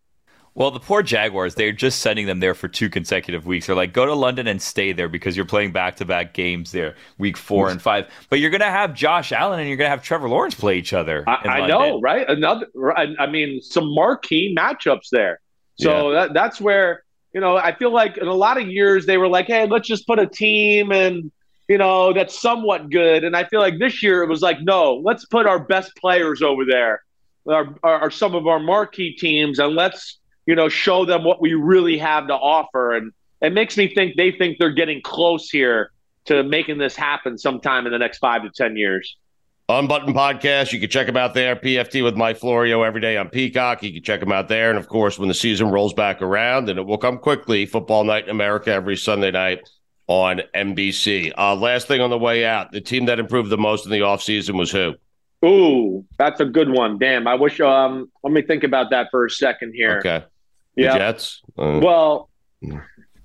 Well, the poor Jaguars, they're just sending them there for two consecutive weeks. They're like, go to London and stay there because you're playing back to back games there, week four mm. and five. But you're going to have Josh Allen and you're going to have Trevor Lawrence play each other. I, I know, right? Another, I mean, some marquee matchups there. So yeah. that, that's where, you know, I feel like in a lot of years they were like, hey, let's just put a team and, you know, that's somewhat good. And I feel like this year it was like, no, let's put our best players over there, our, our, our some of our marquee teams, and let's you know, show them what we really have to offer. And it makes me think they think they're getting close here to making this happen sometime in the next five to 10 years. Unbutton podcast. You can check them out there. PFT with Mike Florio every day on Peacock. You can check them out there. And of course, when the season rolls back around, and it will come quickly, Football Night in America every Sunday night on NBC. Uh, last thing on the way out the team that improved the most in the offseason was who? Ooh, that's a good one. Damn. I wish, um, let me think about that for a second here. Okay. The. Jets. Uh, well,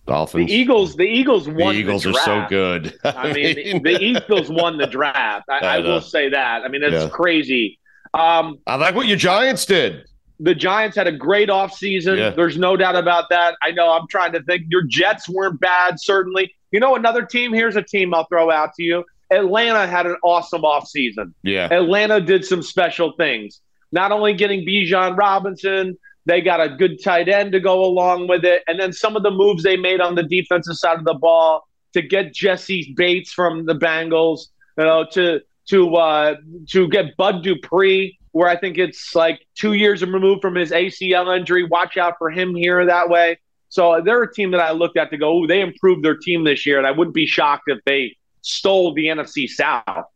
Dolphins. The Eagles. The Eagles won. The Eagles the are so good. I mean, the, the, Eagles won the draft. I, I, I will say that. I mean, that's yeah. crazy. Um, I like what your Giants did. The Giants had a great offseason. Yeah. There's no doubt about that. I know. I'm trying to think. Your Jets weren't bad, certainly. You know, another team. Here's a team I'll throw out to you. Atlanta had an awesome offseason. Yeah. Atlanta did some special things. Not only getting Bijan Robinson, they got a good tight end to go along with it. And then some of the moves they made on the defensive side of the ball to get Jessie Bates from the Bengals, you know, to to uh, to get Bud Dupree, where I think it's like two years removed from his ACL injury. Watch out for him here that way. So they're a team that I looked at to go, oh, they improved their team this year, and I wouldn't be shocked if they stole the NFC South.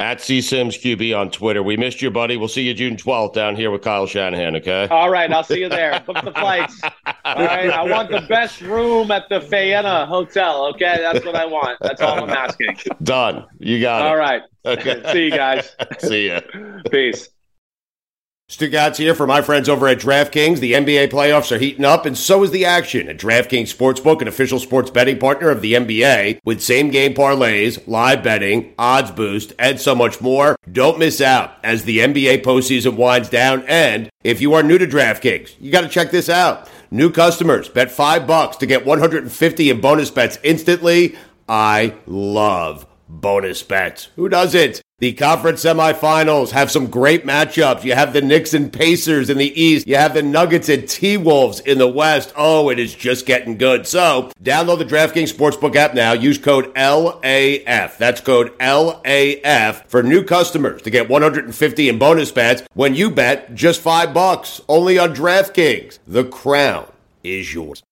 At C Simms QB on Twitter. We missed you, buddy. We'll see you June 12th down here with Kyle Shanahan, okay? All right, I'll see you there. Book the flights. All right, I want the best room at the Faena Hotel, okay? That's what I want. That's all I'm asking. Done. You got All it. All right. Okay. See you guys. see ya. Peace. Stugotz here for my friends over at DraftKings. The NBA playoffs are heating up, and so is the action at DraftKings Sportsbook, an official sports betting partner of the NBA, with same game parlays, live betting, odds boost, and so much more. Don't miss out as the NBA postseason winds down. And if you are new to DraftKings, you got to check this out. New customers bet five bucks to get 150 in bonus bets instantly. I love bonus bets. Who doesn't? The conference semifinals have some great matchups. You have the Knicks and Pacers in the East. You have the Nuggets and T Wolves in the West. Oh, it is just getting good. So, download the DraftKings Sportsbook app now. Use code LAF. That's code LAF for new customers to get 150 in bonus bets when you bet just 5 bucks only on DraftKings. The crown is yours.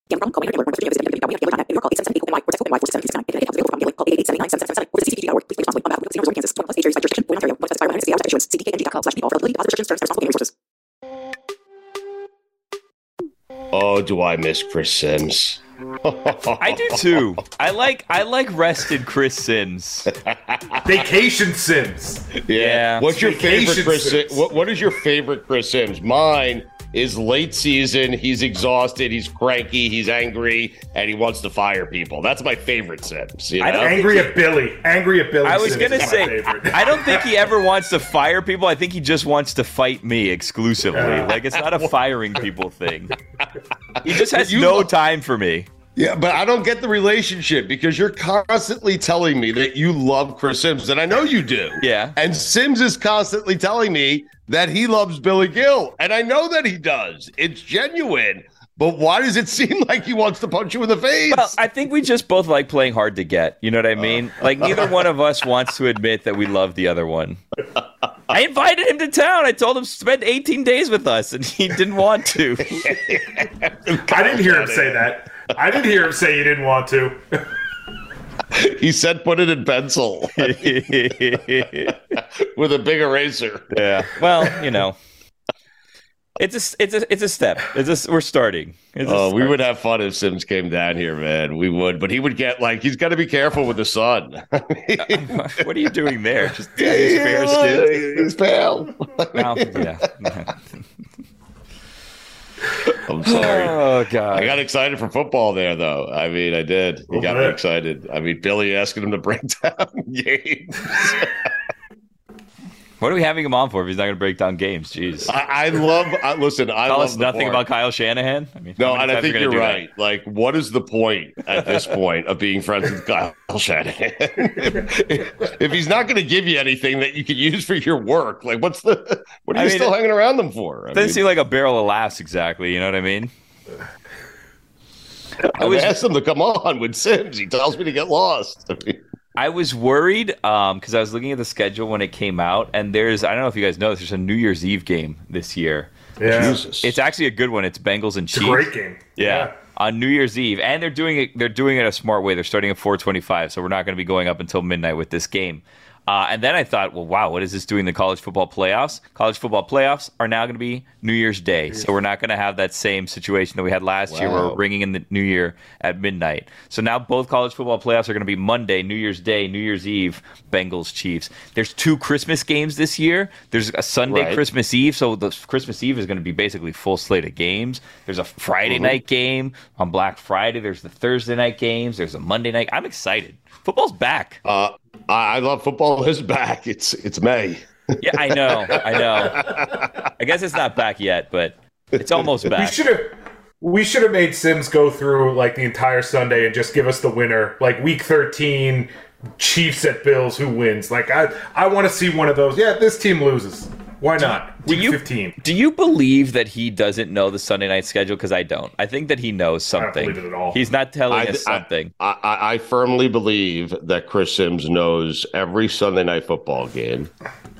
Do I miss Chris Simms? I do too. I like I like rested Chris Simms. Vacation Simms. Yeah. What's your favorite Chris? Simms. Sim- what, what is your favorite Chris Simms? Mine is late season. He's exhausted. He's cranky. He's angry, and he wants to fire people. That's my favorite Simms. You know? I don't- Angry at Billy. Angry at Billy. I was gonna say. I don't think he ever wants to fire people. I think he just wants to fight me exclusively. Like it's not a firing people thing. He just has You no lo- time for me. Yeah, but I don't get the relationship because you're constantly telling me that you love Chris Simms, and I know you do. Yeah. And Simms is constantly telling me that he loves Billy Gil, and I know that he does. It's genuine. But why does it seem like he wants to punch you in the face? Well, I think we just both like playing hard to get. You know what I oh. mean? Like neither one of us wants to admit that we love the other one. I invited him to town. I told him to spend 18 days with us, and he didn't want to. I didn't hear him say that. I didn't hear him say he didn't want to. he said put it in pencil with a big eraser. yeah. Well, you know, it's a it's a it's a step. It's a, we're starting. It's a Oh, we would have fun if Simms came down here, man. We would, but he would get like he's got to be careful with the sun. Uh, what are you doing there? Just he's fair skinned. He's pale. Well, yeah. I'm sorry. Oh god. I got excited for football there, though. I mean, I did. He got me excited. I mean, Billy asking him to break down games. What are we having him on for if he's not going to break down games? Jeez. I, I love. I, listen, I Tell love us nothing about Kyle Shanahan. I mean, No, and I think you're right. Like, what is the point at this point of being friends with Kyle Shanahan? if, if he's not going to give you anything that you can use for your work, like, what's the? What are I you mean, still it- hanging around them for? I Doesn't mean, seem like a barrel of laughs exactly. You know what I mean? I was- asked him to come on with Simms. He tells me to get lost. I mean, I was worried because I was looking at the schedule when it came out, and there's I don't know if you guys know this. There's a New Year's Eve game this year. Yeah. Jesus. It's actually a good one. It's Bengals and It's a Chiefs. great game. Yeah. On New Year's Eve, and they're doing it. They're doing it a smart way. They're starting at 4:25, so we're not going to be going up until midnight with this game. Uh, and then I thought, well, wow, what is this doing? The college football playoffs? College football playoffs are now going to be New Year's Day, so we're not going to have that same situation that we had last year, where we're ringing in the New Year at midnight. So now both college football playoffs are going to be Monday, New Year's Day, New Year's Eve, Bengals Chiefs. There's two Christmas games this year. There's a Sunday Right. Christmas Eve, so the Christmas Eve is going to be basically full slate of games. There's a Friday Mm-hmm. night game on Black Friday. There's the Thursday night games. There's a Monday night. I'm excited. Football's back. uh, I, I love football is back. It's it's May. Yeah, I know. I know. I guess it's not back yet, but it's almost We back. should have. We should have made Simms go through like the entire Sunday and just give us the winner, like Week 13, Chiefs at Bills, who wins? Like I, I want to see one of those. Yeah, this team loses. Why not? Do Week you 15. do you believe that he doesn't know the Sunday night schedule? Because I don't. I think that he knows don't something. believe it at all. He's not telling I- us I- something. I, I, I firmly believe that Chris Simms knows every Sunday night football game,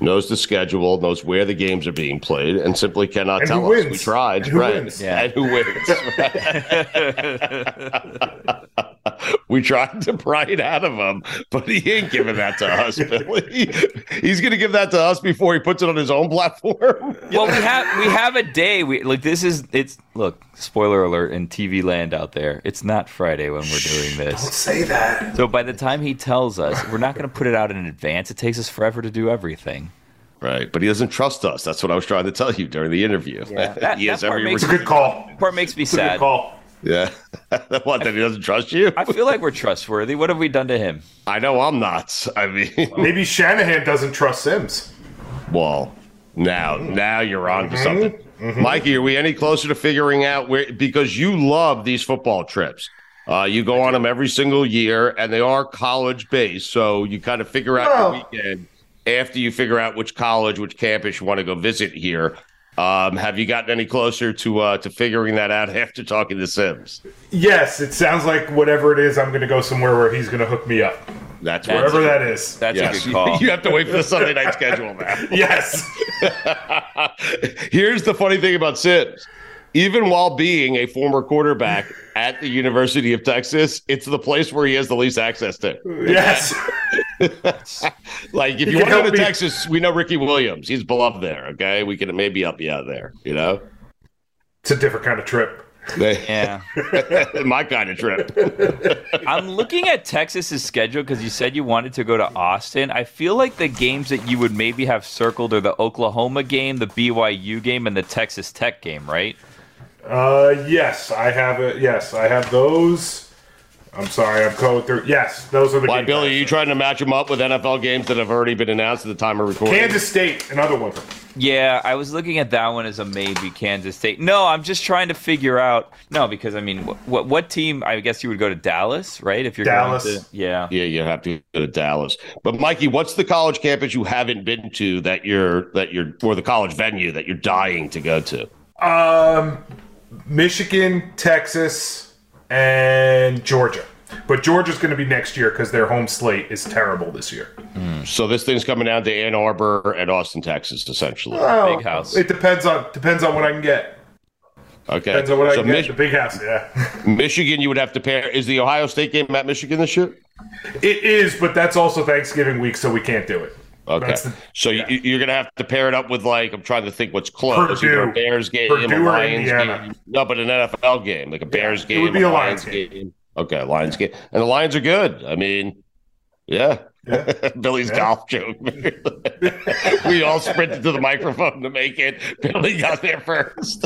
knows the schedule, knows where the games are being played, and simply cannot And tell who us. wins. We tried, And who right? wins. Yeah. And who wins? we tried to pry it out of him, but he ain't giving that to us, Billy. He's going to give that to us before he puts it on his own platform. Well, we have we have a day. We like this is it's look spoiler alert in TV land out there. It's not Friday when we're doing this. Don't say that. So by the time he tells us, we're not going to put it out in advance. It takes us forever to do everything. Right, but he doesn't trust us. That's what I was trying to tell you during the interview. Yeah. That- he has that part every makes- a good call. Part makes me It's a good sad. call. Yeah. what? That he doesn't trust you? I feel like we're trustworthy. What have we done to him? I know I'm not. I mean, Maybe Shanahan doesn't trust Simms. well, now, now you're on to something. Mikey, are we any closer to figuring out where? Because you love these football trips. Uh, you go on them every single year, and they are college based. So you kind of figure out Well- the weekend after you figure out which college, which campus you want to go visit here. Um, have you gotten any closer to uh, to figuring that out after talking to Simms? Yes, it sounds like whatever it is, I'm going to go somewhere where he's going to hook me up. That's That's what. Wherever that is. That's Yes, a good call. you have to wait for the Sunday night schedule now. Yes. Here's the funny thing about Simms. Even while being a former quarterback at the University of Texas, it's the place where he has the least access to. yes. Like, if He you can want to go to me. Texas, we know Ricky Williams. He's beloved there. Okay, we can maybe help you out there. You know, It's a different kind of trip. Yeah. my kind of trip. I'm looking at Texas's schedule because you said you wanted to go to Austin. I feel like the games that you would maybe have circled are the Oklahoma game, the BYU game, and the Texas Tech game, right? Uh, yes, I have it. Yes, I have those. I'm sorry, I'm going through. Yes, those are the games. Why, games Billy? Are you trying to match them up with NFL games that have already been announced at the time of recording? Kansas State, another one. Yeah, I was looking at that one as a maybe Kansas State. No, I'm just trying to figure out. No, because I mean, what what team? I guess you would go to Dallas, right? If you're Dallas. going to, yeah. Yeah, you have to go to Dallas. But Mikey, what's the college campus you haven't been to that you're that you're or the college venue that you're dying to go to? Um, Michigan, Texas, and Georgia. But Georgia's going to be next year because their home slate is terrible this year. Hmm, so this thing's coming down to Ann Arbor and Austin, Texas, essentially. Oh, Big house. It depends on depends on what I can get. Okay. Depends on what I so can get. The big house, yeah. Michigan, you would have to pair. Is the Ohio State game at Michigan this year? it is, but that's also Thanksgiving week, so we can't do it. Okay. The- so yeah. you, you're going to have to pair it up with like I'm trying to think what's close. Purdue. Either a Bears game, Purdue a Lions game. No, but an NFL game, like a Bears game, it game, would be a Lions game. Okay, a Lions game, and the Lions are good. I mean, yeah. Yeah. Billy's Yeah. golf joke. we all sprinted to the microphone to make it. Billy got there first.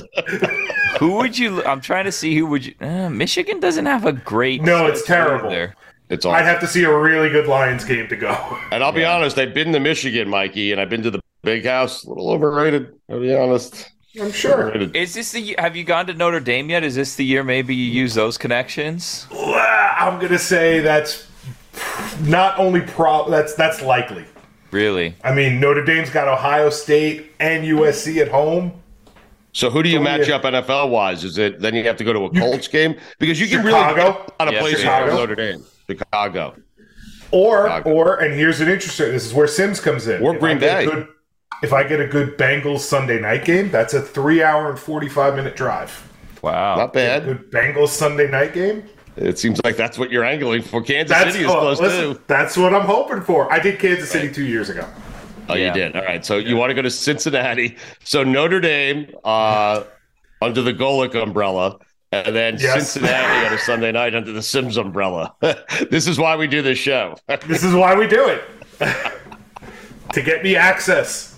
Who would you? I'm trying to see who would you. Uh, Michigan doesn't have a great. No, it's terrible. There. It's all. I'd have to see a really good Lions game to go. and I'll be honest, I've been to Michigan, Mikey, and I've been to the Big House. A little overrated. I'll be honest. I'm sure. Overrated. Is this the? Have you gone to Notre Dame yet? Is this the year maybe you use those connections? I'm gonna say that's not only pro. That's that's likely. Really? I mean, Notre Dame's got Ohio State and USC at home. So who do you Oh, match yeah. up NFL wise? Is it then you have to go to a Colts game because you can really Chicago? get a lot of Yeah, places Chicago. Notre Dame, Chicago. Or Chicago. or and here's an interesting. This is where Simms comes in. Or If Green I get a Bay. good- if I get a good Bengals Sunday night game, that's a three-hour and forty-five minute drive. Wow. Not bad. Good Bengals Sunday night game. It seems like that's what you're angling for. Kansas That's City is oh, close listen, too. That's what I'm hoping for. I did Kansas City two years ago. Oh, Yeah. you did. All right. So you want to go to Cincinnati. So Notre Dame uh, under the Golic umbrella, and then Yes. Cincinnati on a Sunday night under the Simms umbrella. this is why we do this show. This is why we do it to get me access.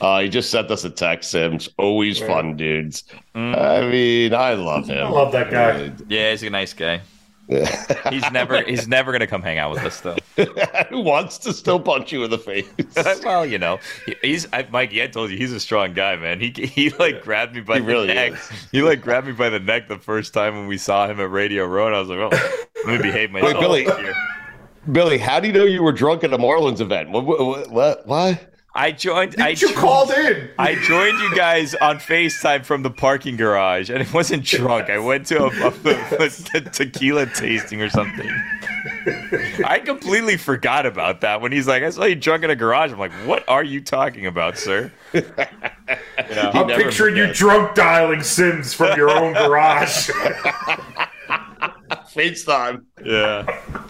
Uh, he just sent us a text, Simms. Always fun, dudes. I mean, I love him. I love that guy. Yeah, he's a nice guy. He's never he's never gonna come hang out with us though. Who wants to still punch you in the face? well, you know, he- he's I, Mikey. I told you he's a strong guy, man. He he like grabbed me by He the really neck. is. He like grabbed me by the neck the first time when we saw him at Radio Row, and I was like, oh, let me behave myself. Billy. here. Billy, how do you know you were drunk at a Marlins event? What? What? What? what? I joined. I You jo- called in. I joined you guys on FaceTime from the parking garage, and it wasn't drunk. I went to a, a, a tequila tasting or something. I completely forgot about that when he's like, "I saw you drunk in a garage." I'm like, "What are you talking about, sir?" You know? I'm never picturing you drunk dialing Simms from your own garage. FaceTime. Yeah.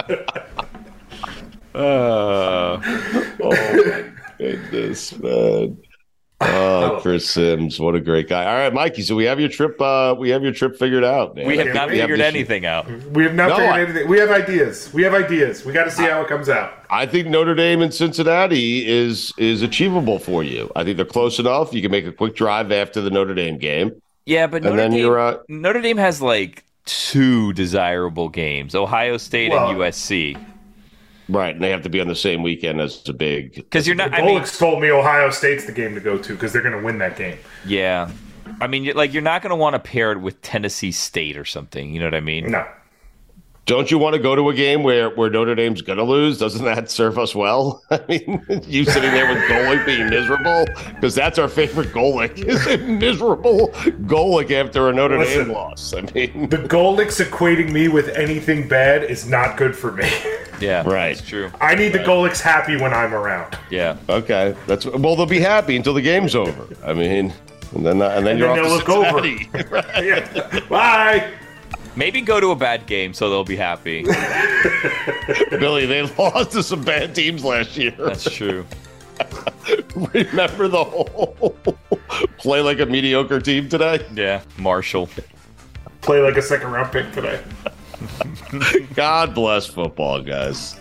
Uh, oh my goodness, man. Oh, Chris Simms, what a great guy! All right, Mikey. So we have your trip. Uh, we have your trip figured out. Man. We have Yeah, not we have figured this- anything out. We have not No, figured I- anything. We have ideas. We have ideas. We got to see how it comes out. I think Notre Dame and Cincinnati is is achievable for you. I think they're close enough. You can make a quick drive after the Notre Dame game, Yeah, but and Notre then Dame, you're. Uh, Notre Dame has like two desirable games: Ohio State Well- and USC. Right, and they have to be on the same weekend as the big. Because you're not. I mean, Golic's told me Ohio State's the game to go to because they're going to win that game. yeah. I mean, like you're not going to want to pair it with Tennessee State or something. You know what I mean? No. Don't you want to go to a game where, where Notre Dame's going to lose? Doesn't that serve us well? I mean, you sitting there with Golic being miserable because that's our favorite Golic is a miserable Golic after a Notre Listen. Dame loss. I mean, The Golics equating me with anything bad is not good for me. Yeah, Right. That's true. I need the Golics happy when I'm around. Yeah. okay, that's well, they'll be happy until the game's over. I mean, and then and then And you're then off they'll to look over. Cincinnati. Right. Yeah. Bye. Maybe go to a bad game so they'll be happy. Billy, they lost to some bad teams last year. That's true. Remember the whole play like a mediocre team today? Yeah. Marshall. Play like a second round pick today. God bless football, guys.